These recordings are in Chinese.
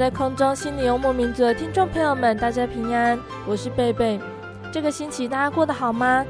在空中，心里游牧民族的听众朋友们，大家平安，我是贝贝。这个星期大家过得好吗？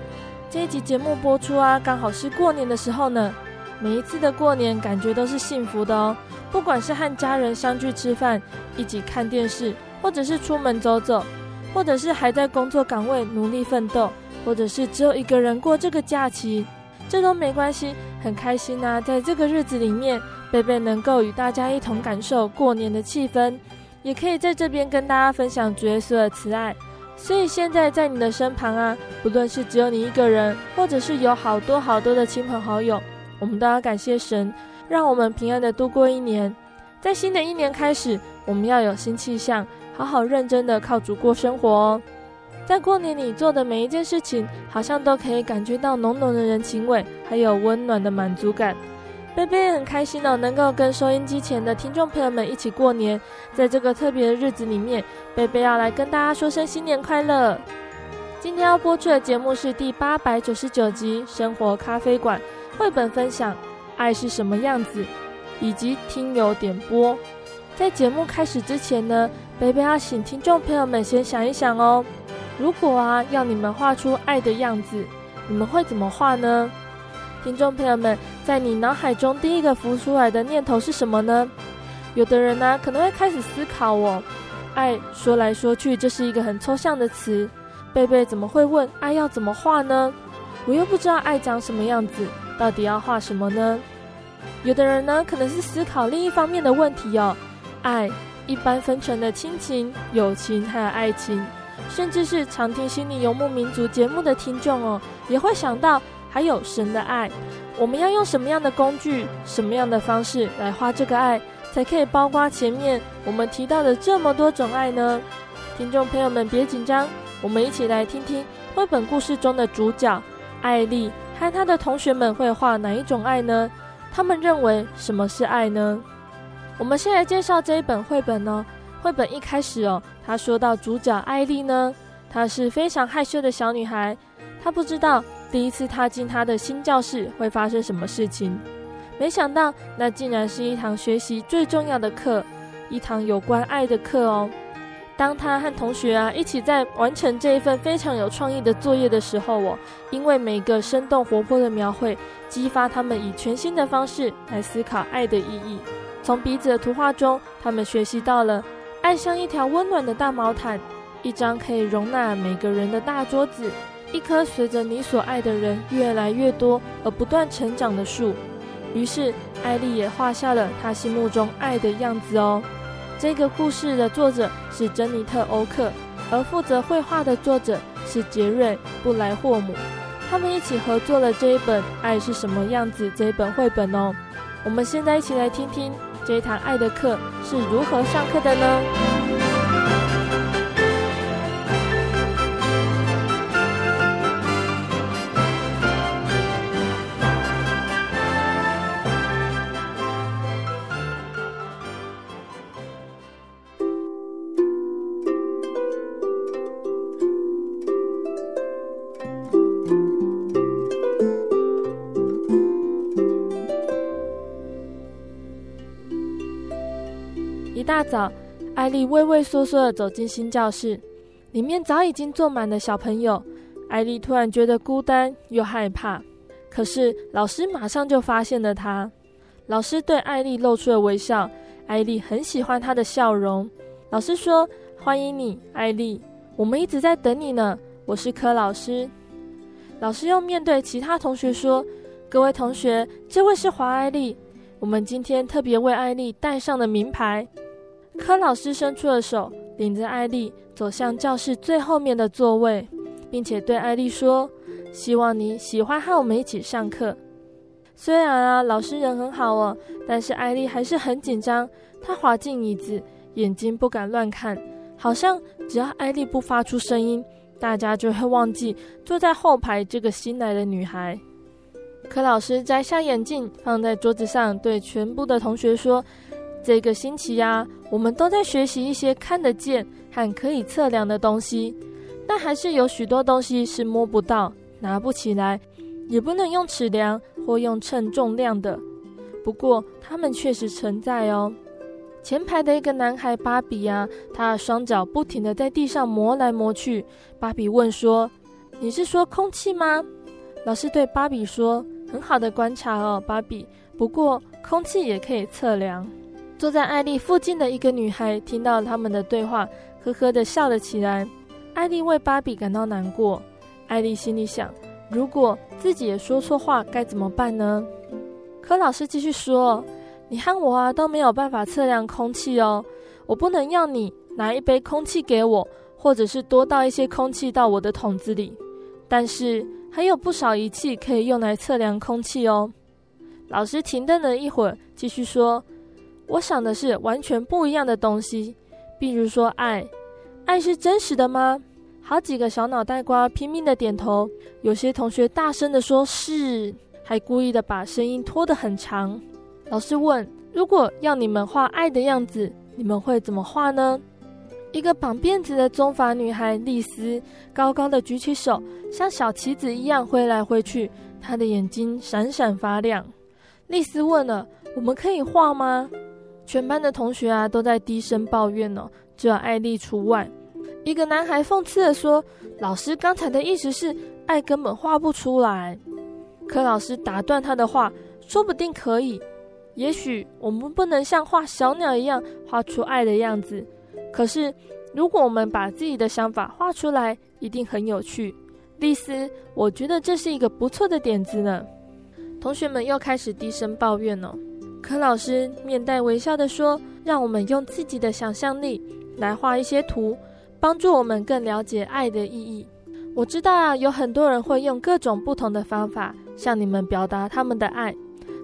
这一集节目播出啊，刚好是过年的时候呢。每一次的过年，感觉都是幸福的哦。不管是和家人相聚吃饭，一起看电视，或者是出门走走，或者是还在工作岗位努力奋斗，或者是只有一个人过这个假期，这都没关系，很开心啊，在这个日子里面。贝贝能够与大家一同感受过年的气氛，也可以在这边跟大家分享主耶稣的慈爱。所以现在在你的身旁啊，不论是只有你一个人，或者是有好多好多的亲朋好友，我们都要感谢神，让我们平安的度过一年。在新的一年开始，我们要有新气象，好好认真的靠主过生活哦。在过年里做的每一件事情，好像都可以感觉到浓浓的人情味，还有温暖的满足感。贝贝很开心哦，能够跟收音机前的听众朋友们一起过年。在这个特别的日子里面，贝贝要来跟大家说声新年快乐。今天要播出的节目是第八百九十九集《生活咖啡馆》绘本分享《爱是什么样子》，以及听友点播。在节目开始之前呢，贝贝要请听众朋友们先想一想哦，如果啊要你们画出爱的样子，你们会怎么画呢？听众朋友们，在你脑海中第一个浮出来的念头是什么呢？有的人呢、可能会开始思考哦，爱说来说去，这是一个很抽象的词。贝贝怎么会问爱要怎么画呢？我又不知道爱长什么样子，到底要画什么呢？有的人呢，可能是思考另一方面的问题哦，爱一般分成的亲情、友情还有爱情，甚至是常听心灵游牧民族节目的听众哦，也会想到。还有神的爱，我们要用什么样的工具、什么样的方式来画这个爱，才可以包括前面我们提到的这么多种爱呢？听众朋友们别紧张，我们一起来听听绘本故事中的主角艾莉和她的同学们会画哪一种爱呢？他们认为什么是爱呢？我们先来介绍这一本绘本呢。绘本一开始哦，他说到主角艾莉呢，她是非常害羞的小女孩，她不知道。第一次踏进她的新教室会发生什么事情？没想到那竟然是一堂学习最重要的课，一堂有关爱的课哦。当他和同学啊一起在完成这一份非常有创意的作业的时候，哦，因为每个生动活泼的描绘，激发他们以全新的方式来思考爱的意义。从彼此的图画中，他们学习到了爱像一条温暖的大毛毯，一张可以容纳每个人的大桌子。一棵随着你所爱的人越来越多而不断成长的树，于是艾丽也画下了她心目中爱的样子哦。这个故事的作者是珍妮特·欧克，而负责绘画的作者是杰瑞·布莱霍姆。他们一起合作了这一本《爱是什么样子》这一本绘本哦。我们现在一起来听听这一堂爱的课是如何上课的呢？大早，艾丽畏畏缩缩地走进新教室，里面早已经坐满了小朋友。艾丽突然觉得孤单又害怕，可是老师马上就发现了她。老师对艾丽露出了微笑，艾丽很喜欢她的笑容。老师说：“欢迎你，艾丽，我们一直在等你呢。我是柯老师。”老师又面对其他同学说：“各位同学，这位是华艾丽，我们今天特别为艾丽带上了名牌。”柯老师伸出了手，领着艾丽走向教室最后面的座位。并且对艾丽说：“希望你喜欢和我们一起上课。”虽然啊，老师人很好哦，但是艾丽还是很紧张。她滑进椅子，眼睛不敢乱看，好像只要艾丽不发出声音，大家就会忘记坐在后排这个新来的女孩。柯老师摘下眼镜，放在桌子上，对全部的同学说：“这个星期呀，我们都在学习一些看得见和可以测量的东西。”但还是有许多东西是摸不到、拿不起来，也不能用尺量或用称重量的。不过，它们确实存在哦。前排的一个男孩芭比呀，他的双脚不停地在地上磨来磨去。芭比问说：“你是说空气吗？”老师对芭比说：“很好的观察哦，芭比。不过，空气也可以测量。”坐在艾丽附近的一个女孩听到他们的对话，呵呵地笑了起来。艾丽为芭比感到难过。艾丽心里想：如果自己也说错话，该怎么办呢？柯老师继续说：“你和我啊都没有办法测量空气哦。我不能要你拿一杯空气给我，或者是多倒一些空气到我的桶子里。但是还有不少仪器可以用来测量空气哦。”老师停顿了一会儿，继续说：“我想的是完全不一样的东西，比如说爱。”爱是真实的吗？好几个小脑袋瓜拼命的点头，有些同学大声的说是，还故意的把声音拖得很长。老师问：“如果要你们画爱的样子，你们会怎么画呢？”一个绑辫子的棕发女孩丽丝高高的举起手，像小旗子一样挥来挥去，她的眼睛闪闪发亮。丽丝问了：“我们可以画吗？”全班的同学啊都在低声抱怨呢、哦，只有艾丽除外。一个男孩讽刺地说：“老师刚才的意思是，爱根本画不出来。”柯老师打断他的话：“说不定可以，也许我们不能像画小鸟一样画出爱的样子。可是，如果我们把自己的想法画出来，一定很有趣。”丽丝，我觉得这是一个不错的点子呢。同学们又开始低声抱怨了。柯老师面带微笑地说：“让我们用自己的想象力来画一些图。”帮助我们更了解爱的意义。我知道啊，有很多人会用各种不同的方法向你们表达他们的爱，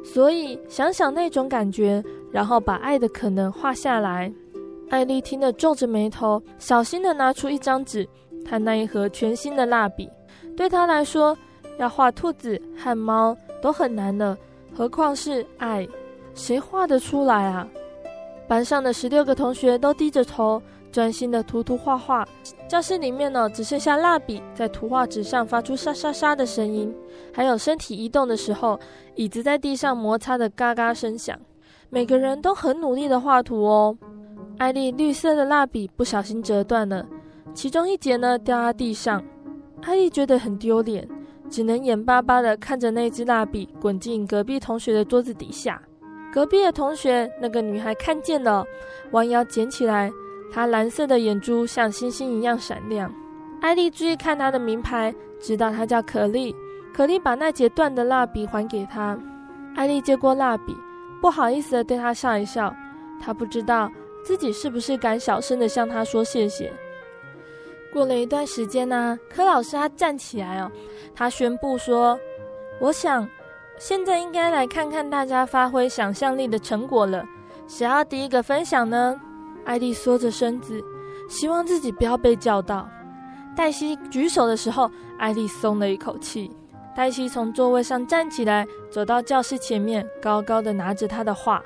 所以想想那种感觉，然后把爱的可能画下来。艾丽听得皱着眉头，小心地拿出一张纸，她那一盒全新的蜡笔。对她来说，要画兔子和猫都很难了，何况是爱？谁画得出来啊？班上的十六个同学都低着头。专心的涂涂画画，教室里面呢，只剩下蜡笔在图画纸上发出沙沙沙的声音，还有身体移动的时候，椅子在地上摩擦的嘎嘎声响。每个人都很努力的画图哦。艾丽绿色的蜡笔不小心折断了，其中一节呢掉在地上。艾丽觉得很丢脸，只能眼巴巴的看着那支蜡笔滚进隔壁同学的桌子底下。隔壁的同学那个女孩看见了，弯腰捡起来。她蓝色的眼珠像星星一样闪亮。艾丽注意看她的名牌，知道她叫可丽。可丽把那截断的蜡笔还给她。艾丽接过蜡笔，不好意思地对她笑一笑。她不知道自己是不是敢小声地向她说谢谢。过了一段时间呢、柯老师他站起来哦，他宣布说：“我想现在应该来看看大家发挥想象力的成果了。谁要第一个分享呢？”艾丽缩着身子，希望自己不要被叫到。黛西举手的时候，艾丽松了一口气。黛西从座位上站起来，走到教室前面，高高的拿着她的画。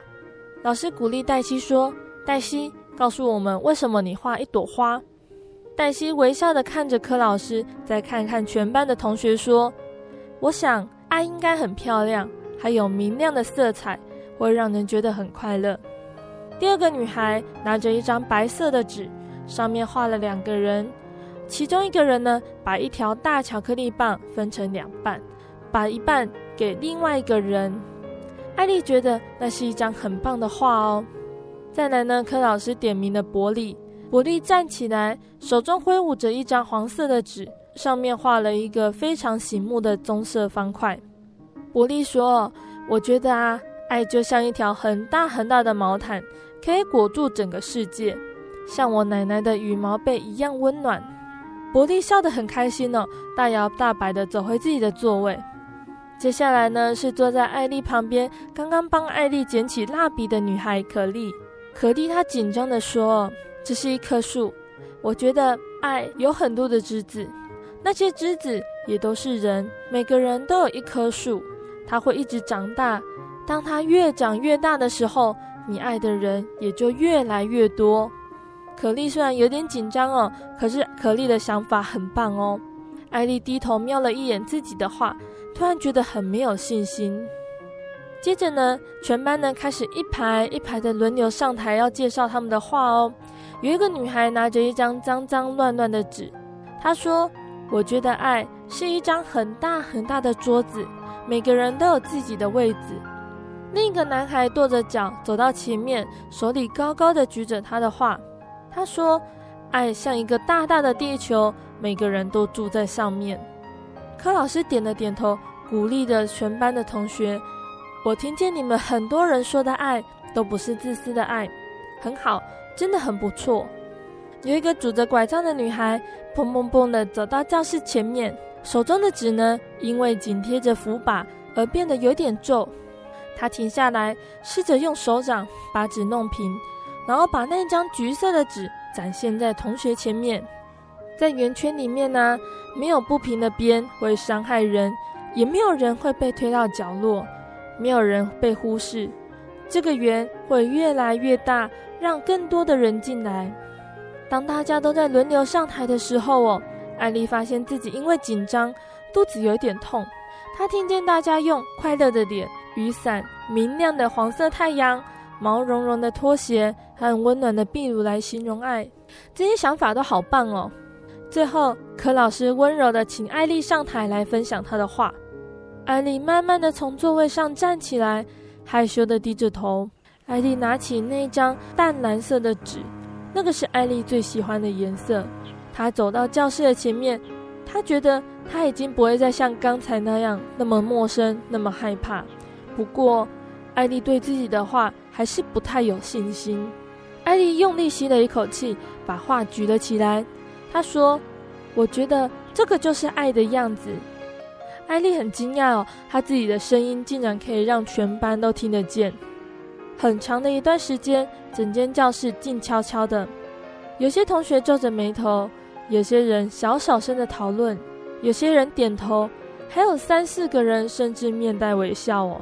老师鼓励黛西说：“黛西，告诉我们为什么你画一朵花。”黛西微笑的看着柯老师，再看看全班的同学，说：“我想爱应该很漂亮，还有明亮的色彩，会让人觉得很快乐。”第二个女孩拿着一张白色的纸，上面画了两个人，其中一个人呢，把一条大巧克力棒分成两半，把一半给另外一个人。艾莉觉得那是一张很棒的画哦。再来呢，柯老师点名了伯利，伯利站起来，手中挥舞着一张黄色的纸，上面画了一个非常醒目的棕色方块。伯利说：“我觉得啊，爱就像一条很大很大的毛毯。”可以裹住整个世界，像我奶奶的羽毛被一样温暖。伯利笑得很开心哦，大摇大摆地走回自己的座位。接下来呢，是坐在艾丽旁边，刚刚帮艾丽捡起蜡笔的女孩可莉。可莉她紧张地说：“这是一棵树，我觉得爱有很多的枝子，那些枝子也都是人，每个人都有一棵树，它会一直长大。当它越长越大的时候。”你爱的人也就越来越多。可莉虽然有点紧张哦，可是可莉的想法很棒哦。艾莉低头瞄了一眼自己的画，突然觉得很没有信心。接着呢，全班呢开始一排一排的轮流上台要介绍他们的画哦。有一个女孩拿着一张脏脏乱乱的纸，她说：“我觉得爱是一张很大很大的桌子，每个人都有自己的位置。”另一个男孩跺着脚走到前面，手里高高的举着他的画。他说：“爱像一个大大的地球，每个人都住在上面。”柯老师点了点头，鼓励着全班的同学：“我听见你们很多人说的爱，都不是自私的爱，很好，真的很不错。”有一个拄着拐杖的女孩，砰砰砰的走到教室前面，手中的纸呢，因为紧贴着扶把而变得有点皱。她停下来，试着用手掌把纸弄平，然后把那张橘色的纸展现在同学前面。在圆圈里面呢，没有不平的边会伤害人，也没有人会被推到角落，没有人被忽视。这个圆会越来越大，让更多的人进来。当大家都在轮流上台的时候哦，艾丽发现自己因为紧张，肚子有点痛。她听见大家用快乐的脸。雨伞、明亮的黄色太阳、毛茸茸的拖鞋和温暖的壁炉来形容爱，这些想法都好棒哦。最后，柯老师温柔地请艾丽上台来分享她的画。艾丽慢慢地从座位上站起来，害羞地低着头。艾丽拿起那张淡蓝色的纸，那个是艾莉最喜欢的颜色。她走到教室的前面，她觉得她已经不会再像刚才那样那么陌生，那么害怕。不过，艾莉对自己的话还是不太有信心。艾莉用力吸了一口气，把画举了起来。她说：“我觉得这个就是爱的样子。”艾莉很惊讶哦，她自己的声音竟然可以让全班都听得见。很长的一段时间，整间教室静悄悄的，有些同学皱着眉头，有些人小小声的讨论，有些人点头，还有三四个人甚至面带微笑哦。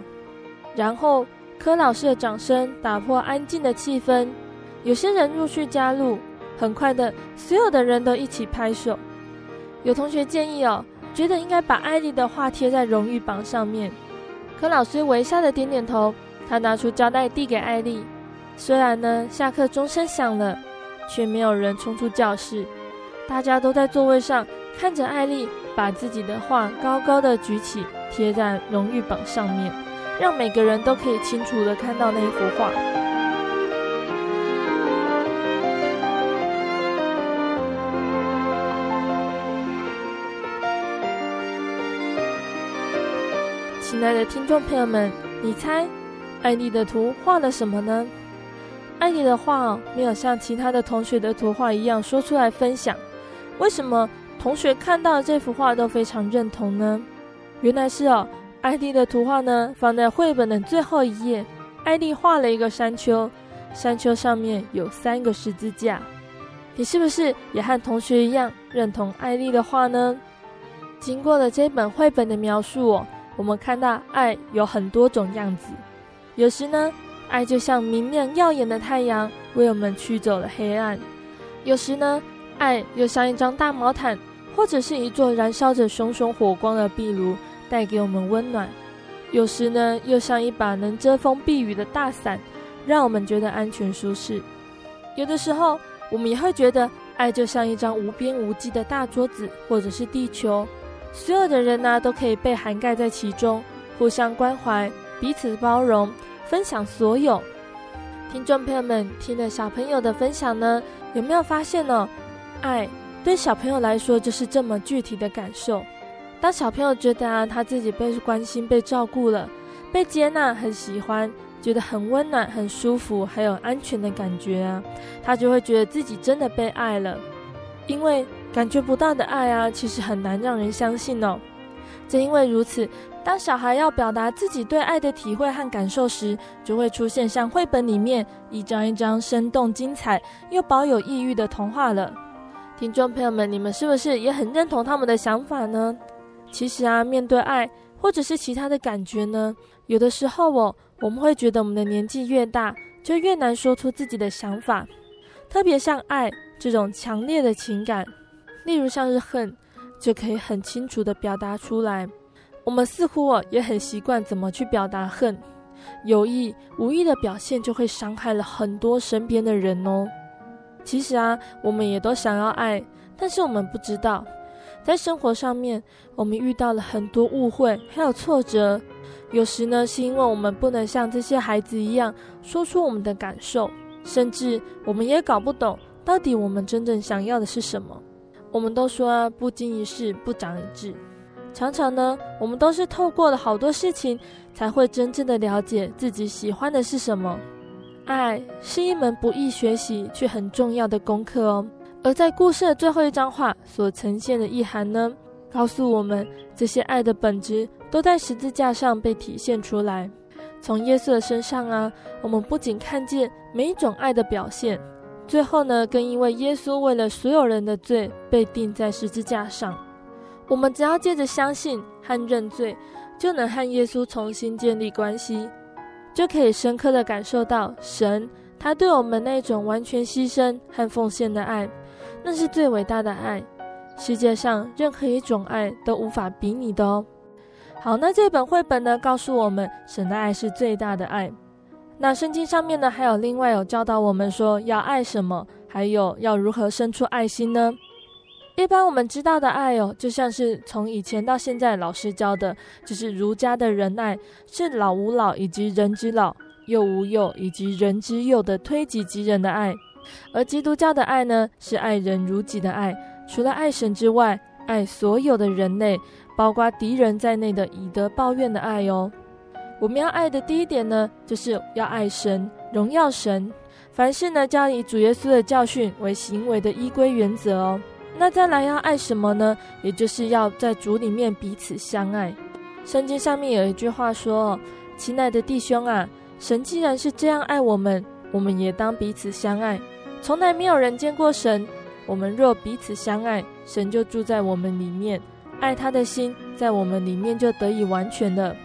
然后，柯老师的掌声打破安静的气氛，有些人陆续加入。很快的，所有的人都一起拍手。有同学建议哦，觉得应该把艾莉的画贴在荣誉榜上面。柯老师微笑的点点头，他拿出胶带递给艾丽。虽然呢，下课钟声响了，却没有人冲出教室。大家都在座位上看着艾丽把自己的画高高的举起，贴在荣誉榜上面。让每个人都可以清楚的看到那幅画。亲爱的听众朋友们，你猜艾丽的图画了什么呢？艾丽的画，没有像其他的同学的图画一样说出来分享。为什么同学看到这幅画都非常认同呢？原来是哦。艾丽的图画呢，放在绘本的最后一页。艾丽画了一个山丘，山丘上面有三个十字架。你是不是也和同学一样认同艾丽的画呢？经过了这本绘本的描述哦，我们看到爱有很多种样子。有时呢，爱就像明亮耀眼的太阳，为我们驱走了黑暗；有时呢，爱又像一张大毛毯，或者是一座燃烧着熊熊火光的壁炉。带给我们温暖，有时呢，又像一把能遮风避雨的大伞，让我们觉得安全舒适。有的时候，我们也会觉得爱就像一张无边无际的大桌子，或者是地球，所有的人呢、都可以被涵盖在其中，互相关怀，彼此包容，分享所有。听众朋友们，听了小朋友的分享呢，有没有发现呢？爱对小朋友来说就是这么具体的感受。当小朋友觉得啊，他自己被关心、被照顾了，被接纳、很喜欢，觉得很温暖、很舒服，还有安全的感觉啊，他就会觉得自己真的被爱了。因为感觉不到的爱啊，其实很难让人相信哦。正因为如此，当小孩要表达自己对爱的体会和感受时，就会出现像绘本里面一张一张生动精彩又保有意喻的童话了。听众朋友们，你们是不是也很认同他们的想法呢？其实啊，面对爱或者是其他的感觉呢，有的时候哦，我们会觉得我们的年纪越大，就越难说出自己的想法。特别像爱这种强烈的情感，例如像是恨，就可以很清楚地表达出来。我们似乎也很习惯怎么去表达恨，有意无意的表现就会伤害了很多身边的人哦。其实啊，我们也都想要爱，但是我们不知道。在生活上面，我们遇到了很多误会，还有挫折。有时呢，是因为我们不能像这些孩子一样说出我们的感受，甚至我们也搞不懂到底我们真正想要的是什么。我们都说啊，不经一事不长一智。常常呢，我们都是透过了好多事情，才会真正的了解自己喜欢的是什么。爱是一门不易学习却很重要的功课哦。而在故事的最后一张画所呈现的意涵呢，告诉我们这些爱的本质都在十字架上被体现出来。从耶稣的身上啊，我们不仅看见每一种爱的表现，最后呢，更因为耶稣为了所有人的罪被钉在十字架上。我们只要借着相信和认罪，就能和耶稣重新建立关系，就可以深刻地感受到神他对我们那种完全牺牲和奉献的爱。那是最伟大的爱，世界上任何一种爱都无法比拟的哦。好，那这本绘本呢，告诉我们神的爱是最大的爱。那圣经上面呢，还有另外有教导我们说要爱什么，还有要如何生出爱心呢？一般我们知道的爱哦，就像是从以前到现在老师教的，就是儒家的仁爱，是老吾老以及人之老，幼吾幼以及人之幼的推己及人的爱。而基督教的爱呢，是爱人如己的爱，除了爱神之外，爱所有的人类，包括敌人在内的以德报怨的爱哦。我们要爱的第一点呢，就是要爱神，荣耀神。凡事呢，将以主耶稣的教训为行为的依归原则哦。那再来要爱什么呢？也就是要在主里面彼此相爱。圣经上面有一句话说：“亲爱的弟兄啊，神既然是这样爱我们，我们也当彼此相爱。”从来没有人见过神，我们若彼此相爱，神就住在我们里面，爱他的心在我们里面就得以完全了。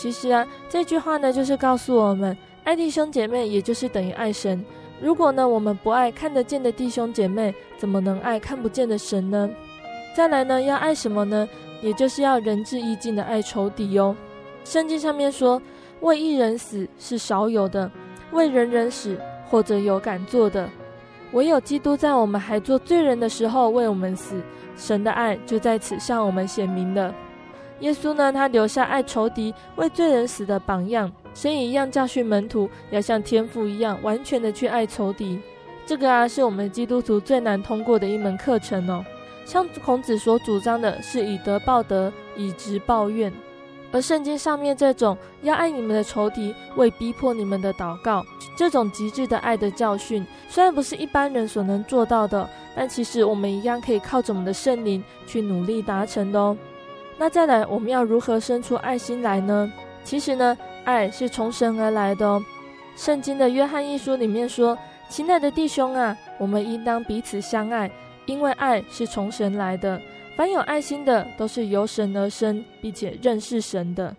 其实啊，这句话呢，就是告诉我们，爱弟兄姐妹，也就是等于爱神。如果呢，我们不爱看得见的弟兄姐妹，怎么能爱看不见的神呢？再来呢，要爱什么呢？也就是要仁至义尽的爱仇敌哟。圣经上面说，为一人死是少有的，为人人死或者有敢做的。唯有基督在我们还做罪人的时候为我们死，神的爱就在此向我们显明了。耶稣呢，他留下爱仇敌、为罪人死的榜样，神一样教训门徒要像天父一样完全的去爱仇敌。这个啊，是我们基督徒最难通过的一门课程哦。像孔子所主张的是以德报德，以直报怨。而圣经上面这种要爱你们的仇敌，为逼迫你们的祷告，这种极致的爱的教训，虽然不是一般人所能做到的，但其实我们一样可以靠着我们的圣灵去努力达成的哦。那再来，我们要如何生出爱心来呢？其实呢，爱是从神而来的哦。圣经的约翰一书里面说：“亲爱的弟兄啊，我们应当彼此相爱，因为爱是从神来的。”凡有爱心的，都是由神而生，并且认识神的。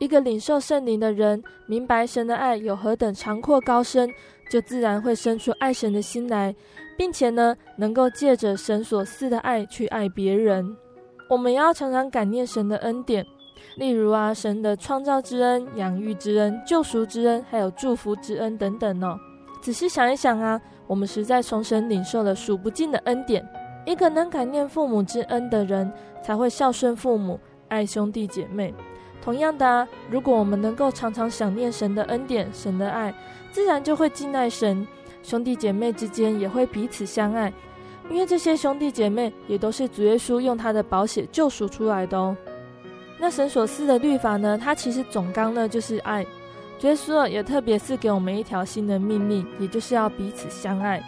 一个领受圣灵的人，明白神的爱有何等长阔高深，就自然会生出爱神的心来，并且呢，能够借着神所赐的爱去爱别人。我们要常常感念神的恩典，例如啊，神的创造之恩、养育之恩、救赎之恩，还有祝福之恩等等哦。仔细想一想啊，我们实在从神领受了数不尽的恩典。一个能感念父母之恩的人，才会孝顺父母，爱兄弟姐妹。同样的啊，如果我们能够常常想念神的恩典、神的爱，自然就会敬爱神。兄弟姐妹之间也会彼此相爱，因为这些兄弟姐妹也都是主耶稣用他的宝血救赎出来的哦。那神所赐的律法呢？它其实总纲呢就是爱。主耶稣也特别赐给我们一条新的命令，也就是要彼此相爱。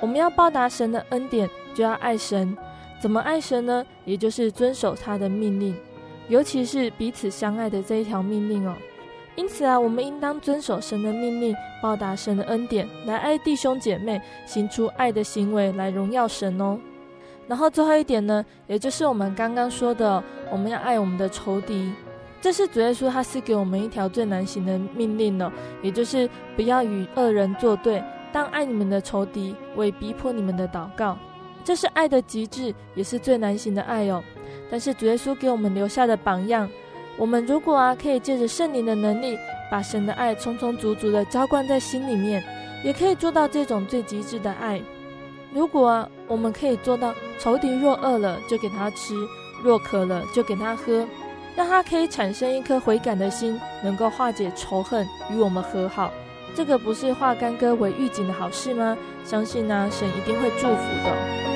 我们要报答神的恩典，就要爱神。怎么爱神呢？也就是遵守他的命令。尤其是彼此相爱的这一条命令哦，因此啊，我们应当遵守神的命令，报答神的恩典，来爱弟兄姐妹，行出爱的行为来荣耀神哦。然后最后一点呢，也就是我们刚刚说的，我们要爱我们的仇敌。这是主耶稣他赐给我们一条最难行的命令呢，也就是不要与恶人作对，当爱你们的仇敌，为逼迫你们的祷告。这是爱的极致，也是最难行的爱哦。但是主耶稣给我们留下的榜样，我们如果啊可以借着圣灵的能力，把神的爱充充足足的浇灌在心里面，也可以做到这种最极致的爱。如果啊我们可以做到，仇敌若饿了就给他吃，若渴了就给他喝，让他可以产生一颗悔改的心，能够化解仇恨，与我们和好，这个不是化干戈为玉锦的好事吗？相信呢、啊，神一定会祝福的。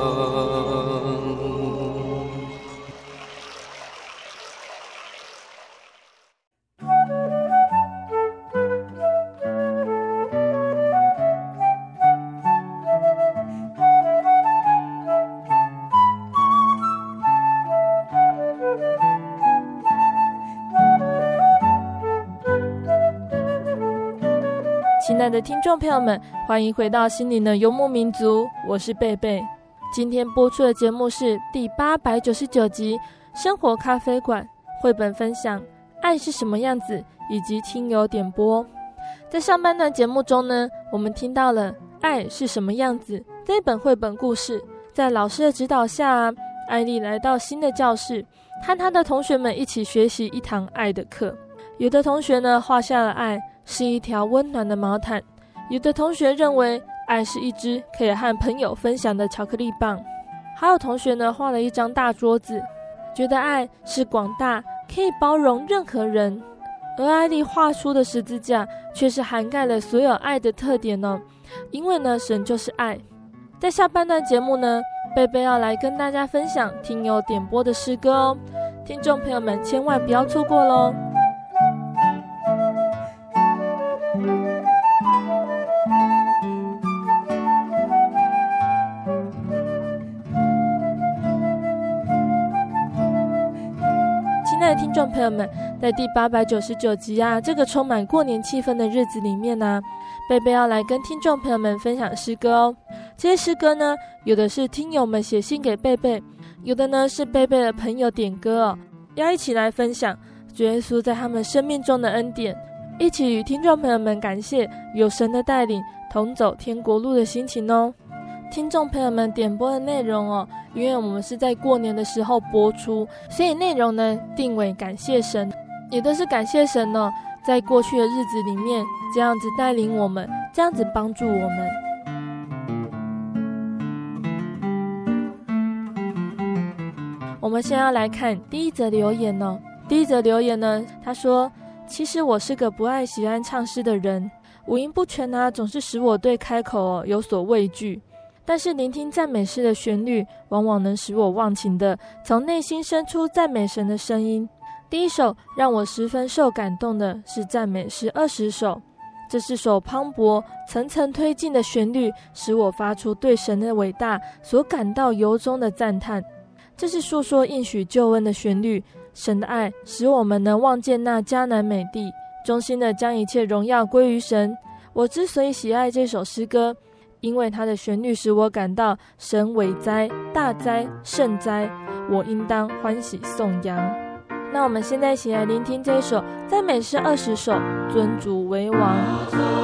听众朋友们，欢迎回到心灵的游牧民族，我是贝贝。今天播出的节目是第八百九十九集《生活咖啡馆》绘本分享《爱是什么样子》以及听友点播。在上半段节目中呢，我们听到了《爱是什么样子》这本绘本故事。在老师的指导下，艾丽来到新的教室，和她的同学们一起学习一堂爱的课。有的同学呢，画下了爱。是一条温暖的毛毯。有的同学认为爱是一只可以和朋友分享的巧克力棒，还有同学呢画了一张大桌子，觉得爱是广大，可以包容任何人。而艾莉画出的十字架却是涵盖了所有爱的特点呢，因为呢神就是爱。在下半段节目呢，贝贝要来跟大家分享听友点播的诗歌哦，听众朋友们千万不要错过喽。众朋友们，在第八百九十九集啊，这个充满过年气氛的日子里面呢、贝贝要来跟听众朋友们分享诗歌哦。这些诗歌呢，有的是听友们写信给贝贝，有的呢是贝贝的朋友点歌哦，要一起来分享主耶稣在他们生命中的恩典，一起与听众朋友们感谢有神的带领，同走天国路的心情哦。听众朋友们点播的内容哦，因为我们是在过年的时候播出，所以内容呢定为感谢神，也都是感谢神哦，在过去的日子里面这样子带领我们，这样子帮助我们。我们先要来看第一则留言哦，第一则留言呢，他说：“其实我是个不爱喜欢唱诗的人，五音不全啊，总是使我对开口哦有所畏惧。”但是聆听赞美诗的旋律，往往能使我忘情的从内心生出赞美神的声音。第一首让我十分受感动的是赞美诗二十首，这是首磅礴、层层推进的旋律，使我发出对神的伟大所感到由衷的赞叹。这是述说应许救恩的旋律，神的爱使我们能望见那迦南美地，衷心的将一切荣耀归于神。我之所以喜爱这首诗歌。因为它的旋律使我感到神伟哉、大哉、圣哉，我应当欢喜颂扬。那我们现在一起来聆听这首赞美诗二十首，尊主为王。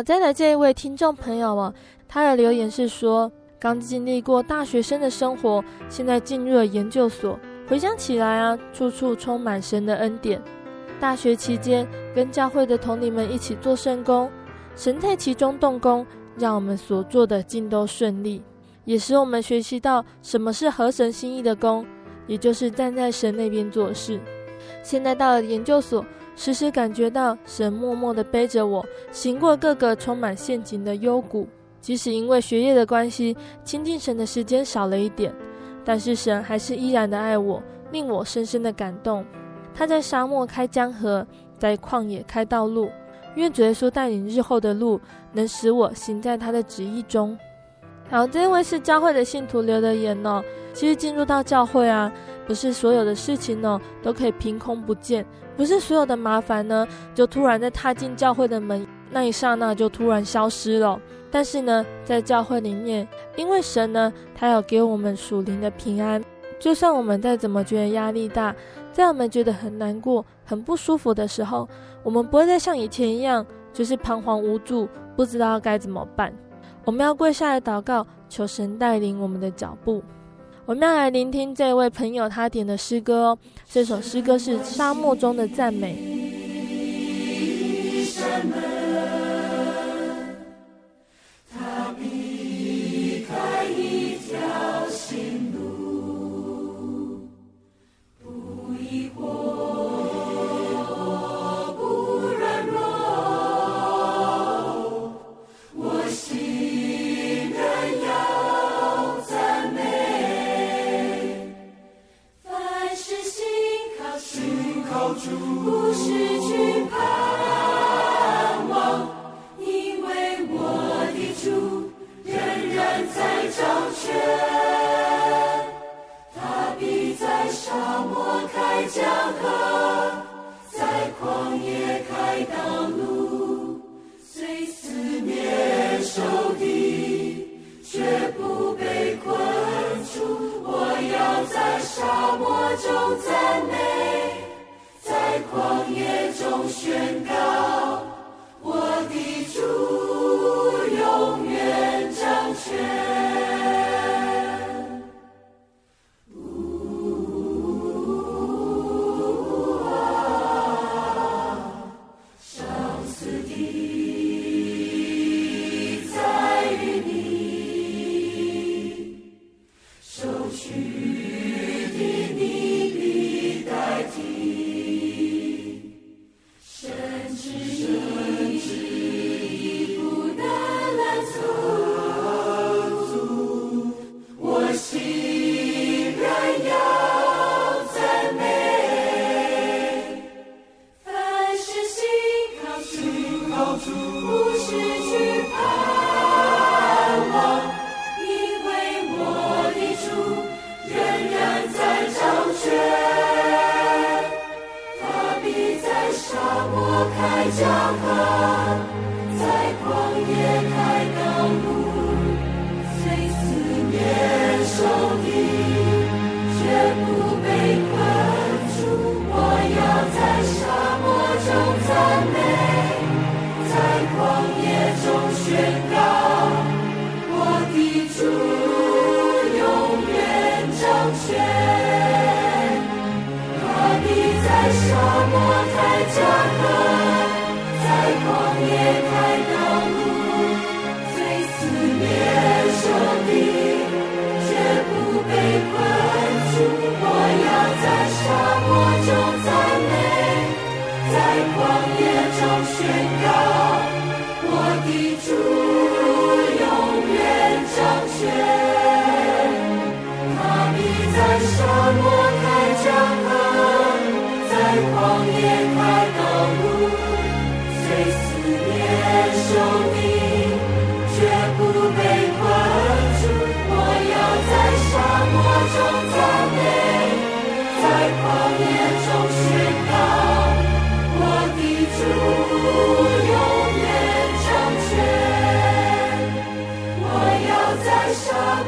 好再来这一位听众朋友哦，他的留言是说，刚经历过大学生的生活，现在进入了研究所，回想起来啊，处处充满神的恩典。大学期间跟教会的同龄们一起做圣工，神在其中动工，让我们所做的尽都顺利，也使我们学习到什么是合神心意的工，也就是站在神那边做事。现在到了研究所。时时感觉到神默默地背着我行过各个充满陷阱的幽谷，即使因为学业的关系，亲近神的时间少了一点，但是神还是依然的爱我，令我深深的感动。他在沙漠开江河，在旷野开道路，愿主耶稣带领日后的路，能使我行在他的旨意中。好，这位是教会的信徒留的言哦。其实进入到教会啊，不是所有的事情呢都可以凭空不见。不是所有的麻烦呢，就突然在踏进教会的门那一刹那就突然消失了。但是呢，在教会里面，因为神呢，他要给我们属灵的平安。就算我们再怎么觉得压力大，在我们觉得很难过、很不舒服的时候，我们不会再像以前一样，就是彷徨无助，不知道该怎么办。我们要跪下来祷告，求神带领我们的脚步。我们要来聆听这位朋友他点的诗歌哦，这首诗歌是《沙漠中的赞美》。开江河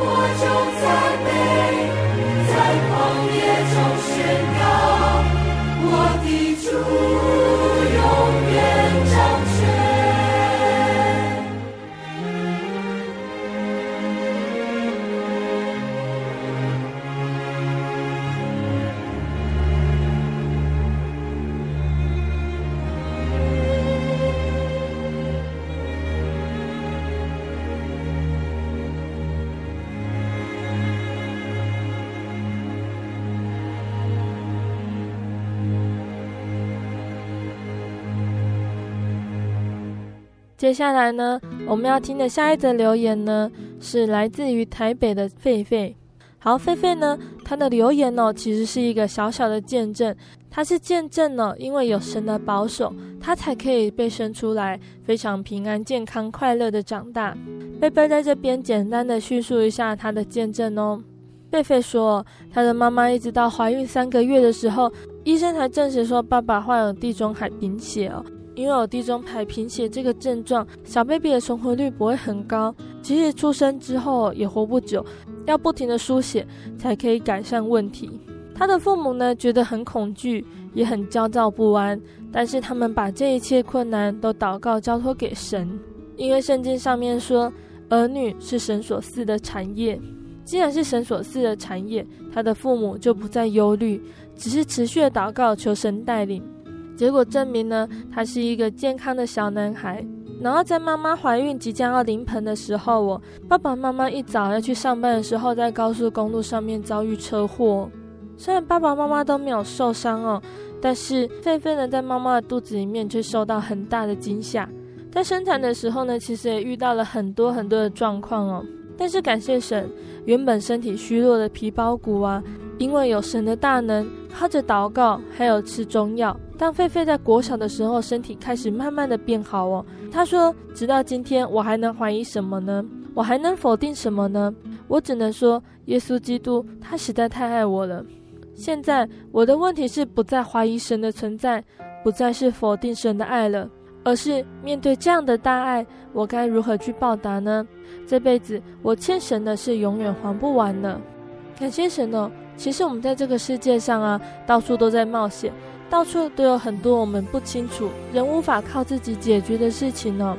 我就在。接下来呢，我们要听的下一则留言呢，是来自于台北的狒狒。好，狒狒呢，他的留言哦，其实是一个小小的见证。他是见证了，因为有神的保守，他才可以被生出来，非常平安、健康、快乐的长大。贝贝在这边简单的叙述一下他的见证哦。贝贝说，他的妈妈一直到怀孕三个月的时候，医生才证实说爸爸患有地中海贫血哦。因为有地中海贫血这个症状，小 baby 的存活率不会很高，即使出生之后也活不久，要不停的输血才可以改善问题。他的父母呢，觉得很恐惧，也很焦躁不安，但是他们把这一切困难都祷告交托给神，因为圣经上面说，儿女是神所赐的产业。既然是神所赐的产业，他的父母就不再忧虑，只是持续的祷告求神带领。结果证明呢，他是一个健康的小男孩。然后在妈妈怀孕即将要临盆的时候，我爸爸妈妈一早要去上班的时候，在高速公路上面遭遇车祸。虽然爸爸妈妈都没有受伤哦，但是狒狒呢，在妈妈的肚子里面却受到很大的惊吓。在生产的时候呢，其实也遇到了很多很多的状况哦。但是感谢神，原本身体虚弱的皮包骨啊，因为有神的大能，靠着祷告，还有吃中药。当狒狒在国小的时候，身体开始慢慢的变好哦。他说：“直到今天，我还能怀疑什么呢？我还能否定什么呢？我只能说，耶稣基督他实在太爱我了。现在我的问题是不再怀疑神的存在，不再是否定神的爱了，而是面对这样的大爱，我该如何去报答呢？这辈子我欠神的是永远还不完的。感谢神哦！其实我们在这个世界上啊，到处都在冒险。”到处都有很多我们不清楚、人无法靠自己解决的事情呢。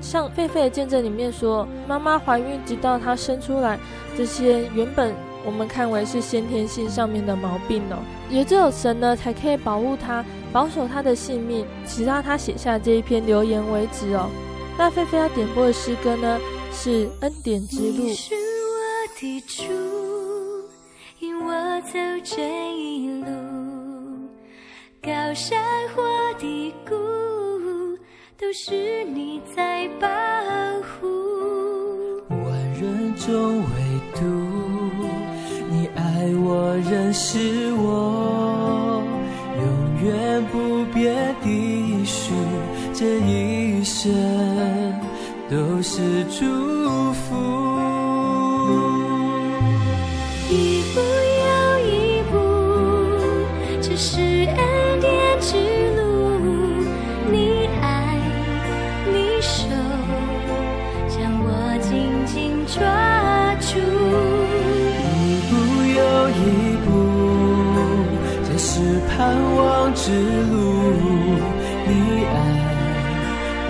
像狒狒的见证里面说，妈妈怀孕直到她生出来，这些原本我们看为是先天性上面的毛病哦，也只有神呢才可以保护她、保守他的性命，直到他写下这一篇留言为止哦。那狒狒要点播的诗歌呢，是《恩典之路》。你是我的主，引我走这一路。高山或低谷，都是你在保护。万人中唯独你爱我，认识我，远不变的许，这一生都是祝福。之路，你爱，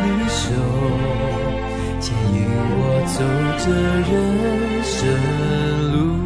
你守，牵引我走这人生路。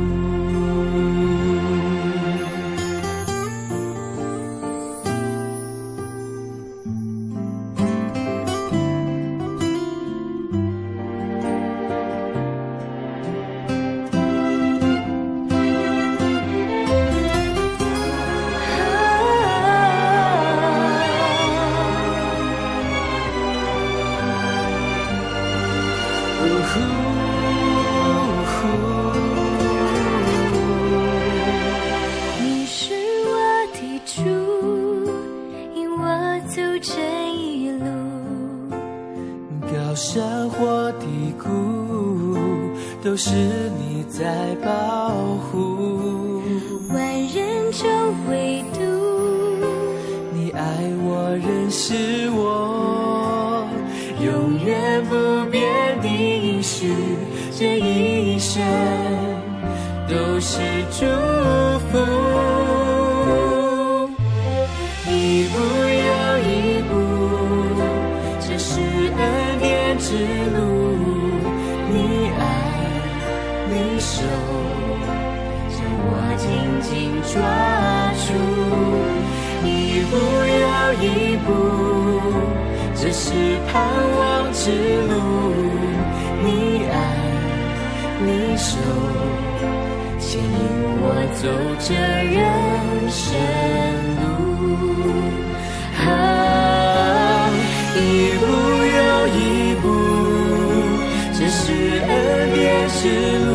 之路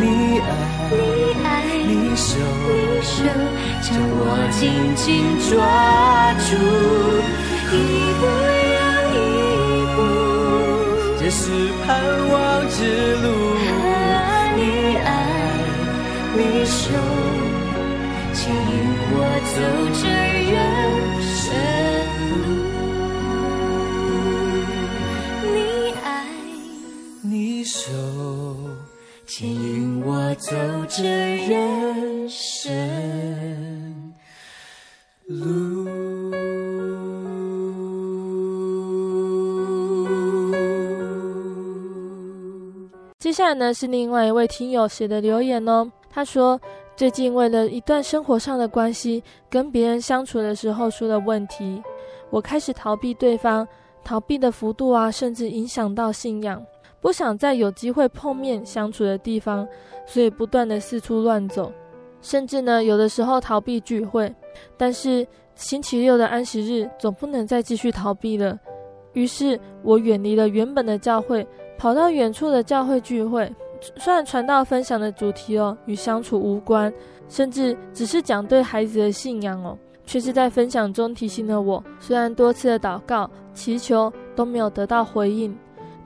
你爱你手你手将我紧紧抓住一步又一步这是盼望之路。你爱你手牵引我走着。牵引我走着人生路。接下来呢，是另外一位听友写的留言哦。他说：“最近为了一段生活上的关系，跟别人相处的时候出了问题，我开始逃避对方，逃避的幅度啊，甚至影响到信仰，不想再有机会碰面相处的地方，所以不断的四处乱走，甚至呢，有的时候逃避聚会。但是星期六的安息日总不能再继续逃避了，于是我远离了原本的教会，跑到远处的教会聚会。虽然传道分享的主题哦与相处无关，甚至只是讲对孩子的信仰哦，却是在分享中提醒了我：虽然多次的祷告祈求都没有得到回应，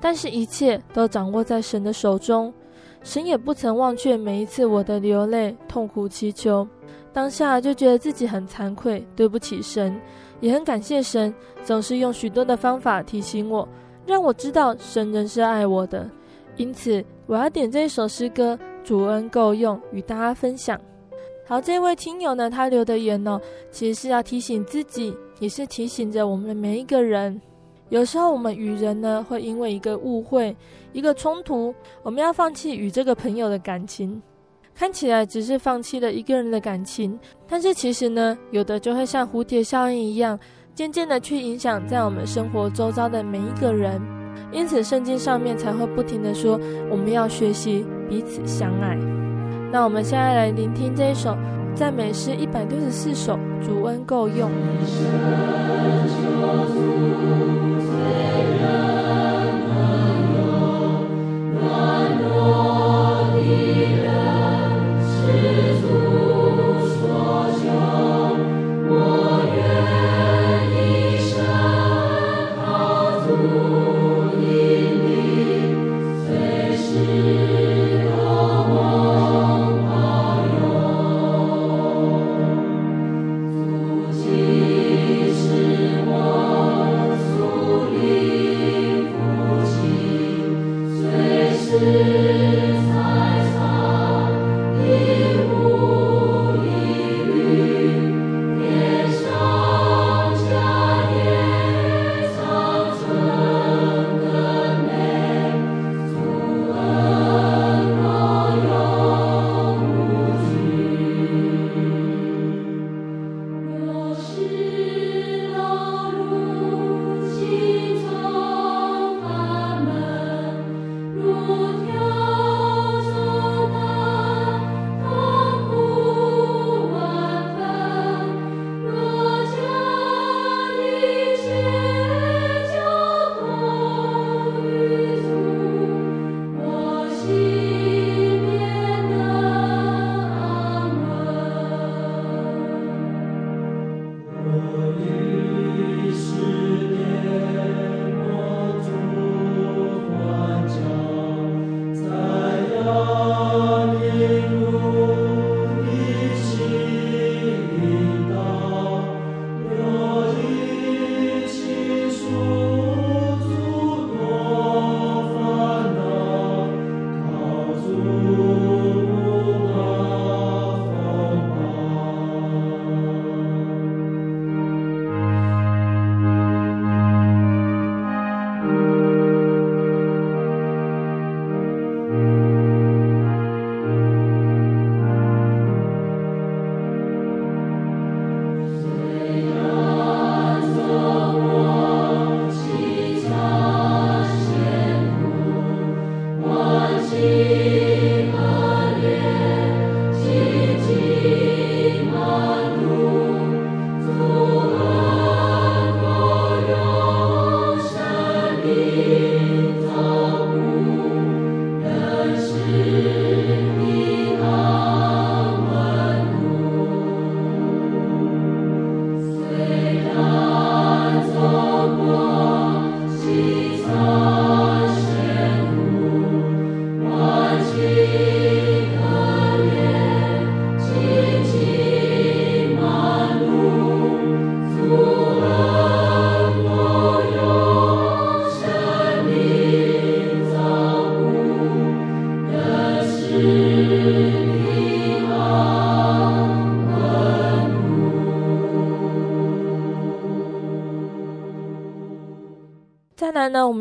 但是一切都掌握在神的手中，神也不曾忘却每一次我的流泪痛苦祈求。当下就觉得自己很惭愧，对不起神，也很感谢神，总是用许多的方法提醒我，让我知道神仍是爱我的。因此，我要点这一首诗歌《主恩够用》与大家分享。好，这位听友呢，他留的言呢，其实是要提醒自己，也是提醒着我们的每一个人。有时候我们与人呢，会因为一个误会、一个冲突，我们要放弃与这个朋友的感情。看起来只是放弃了一个人的感情，但是其实呢，有的就会像蝴蝶效应一样，渐渐的去影响在我们生活周遭的每一个人。因此，圣经上面才会不停地说，我们要学习彼此相爱。那我们现在来聆听这一首赞美诗一百六十四首《主恩够用》。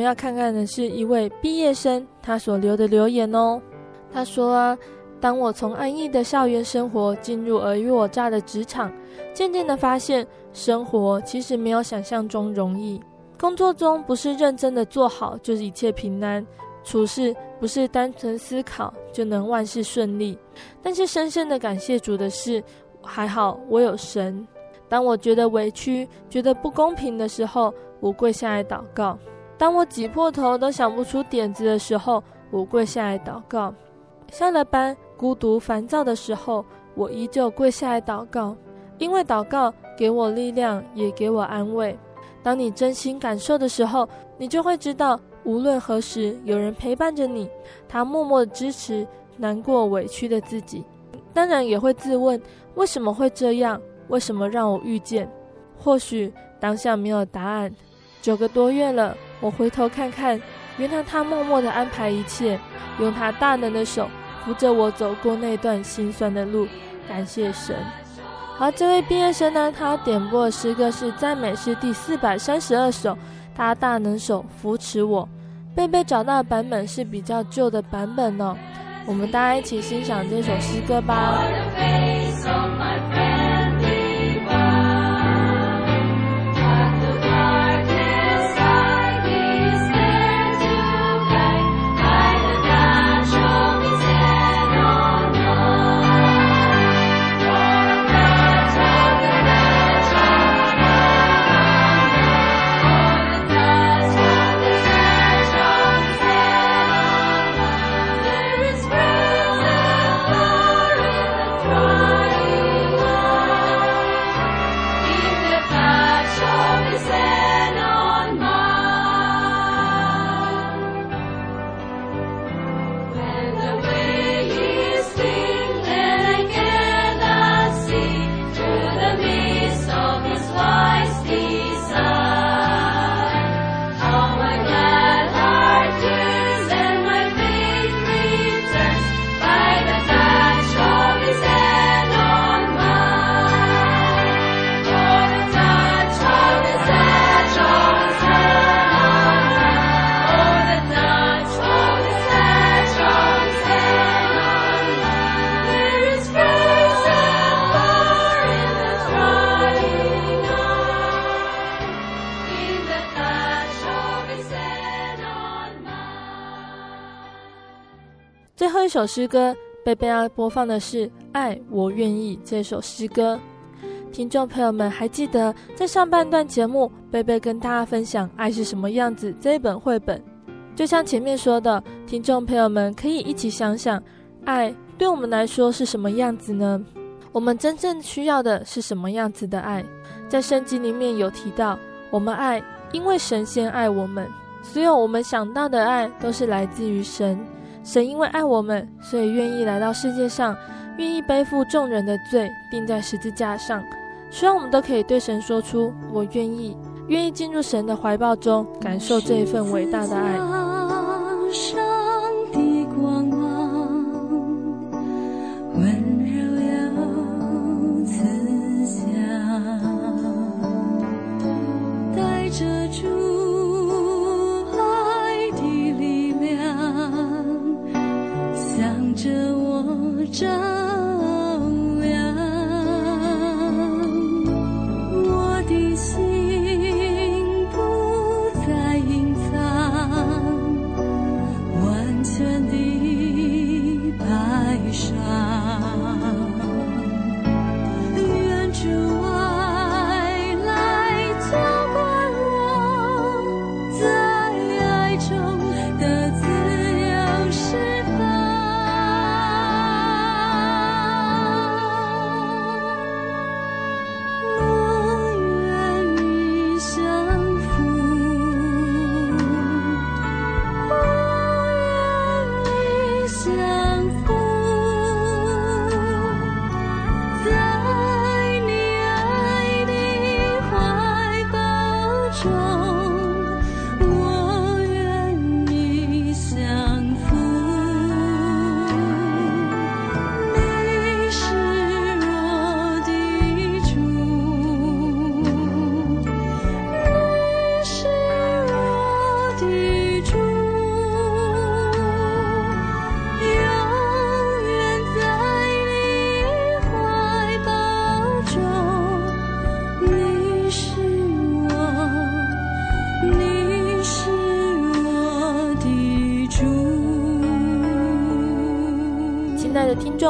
要看看的是一位毕业生他所留的留言哦。他说啊，当我从安逸的校园生活进入尔虞我诈的职场，渐渐的发现，生活其实没有想象中容易。工作中不是认真的做好就是一切平安，处事不是单纯思考就能万事顺利。但是深深的感谢主的是，还好我有神。当我觉得委屈、觉得不公平的时候，我跪下来祷告；当我挤破头都想不出点子的时候，我跪下来祷告。下了班，孤独烦躁的时候，我依旧跪下来祷告，因为祷告给我力量，也给我安慰。当你真心感受的时候，你就会知道，无论何时有人陪伴着你，他默默的支持难过委屈的自己。当然也会自问，为什么会这样？为什么让我遇见？或许当下没有答案。九个多月了，我回头看看，原来他默默的安排一切，用他大能的手。扶着我走过那段心酸的路，感谢神。好，这位毕业生呢，他点播的诗歌是赞美诗第四百三十二首，他大能手扶持我。贝贝找到的版本是比较旧的版本哦，我们大家一起欣赏这首诗歌吧。首诗歌，贝贝要播放的是《爱我愿意》这首诗歌。听众朋友们，还记得在上半段节目，贝贝跟大家分享《爱是什么样子》这一本绘本。就像前面说的，听众朋友们可以一起想想，爱对我们来说是什么样子呢？我们真正需要的是什么样子的爱？在圣经里面有提到，我们爱，因为神先爱我们，所有我们想到的爱都是来自于神。神因为爱我们，所以愿意来到世界上，愿意背负众人的罪，钉在十字架上。希望我们都可以对神说出“我愿意”，愿意进入神的怀抱中，感受这一份伟大的爱。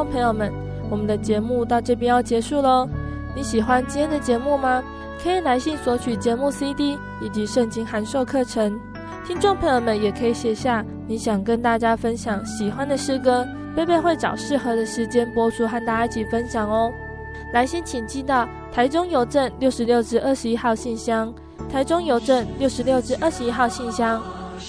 朋友们，我们的节目到这边要结束喽。你喜欢今天的节目吗？可以来信索取节目 CD 以及圣经函授课程。听众朋友们也可以写下你想跟大家分享喜欢的诗歌，贝贝会找适合的时间播出，和大家一起分享哦。来信请寄到台中邮政六十六至二十一号信箱，台中邮政六十六至二十一号信箱，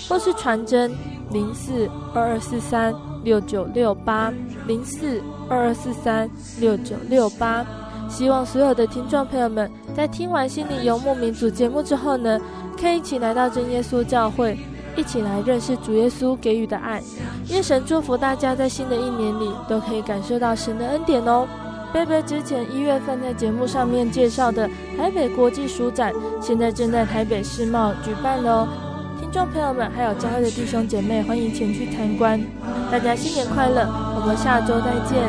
或是传真零四二二四三六九六八零四二二四三六九六八。希望所有的听众朋友们在听完《心灵游牧民族》节目之后呢，可以一起来到真耶稣教会，一起来认识主耶稣给予的爱。愿神祝福大家在新的一年里都可以感受到神的恩典哦。贝贝之前一月份在节目上面介绍的台北国际书展，现在正在台北世贸举办喽。观众朋友们还有教会的弟兄姐妹，欢迎前去参观。大家新年快乐，我们下周再见。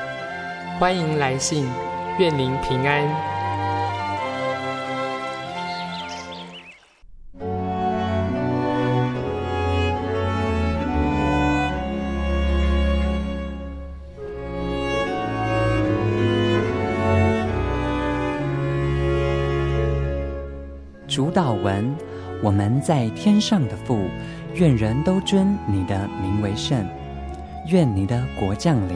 欢迎来信，愿您平安。主导文：我们在天上的父，愿人都尊你的名为圣，愿你的国降临。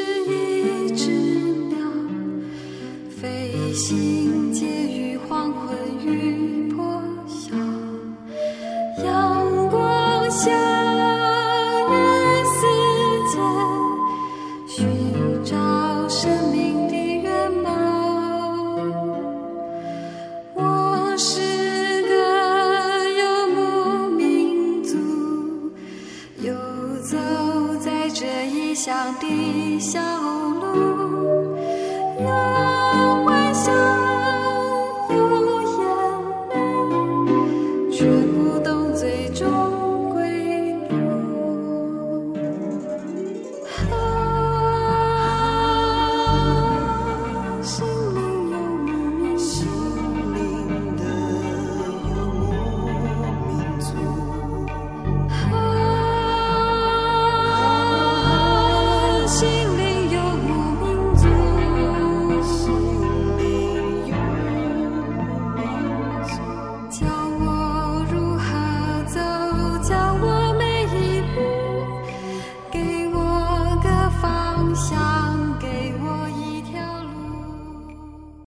心结于黄昏雨。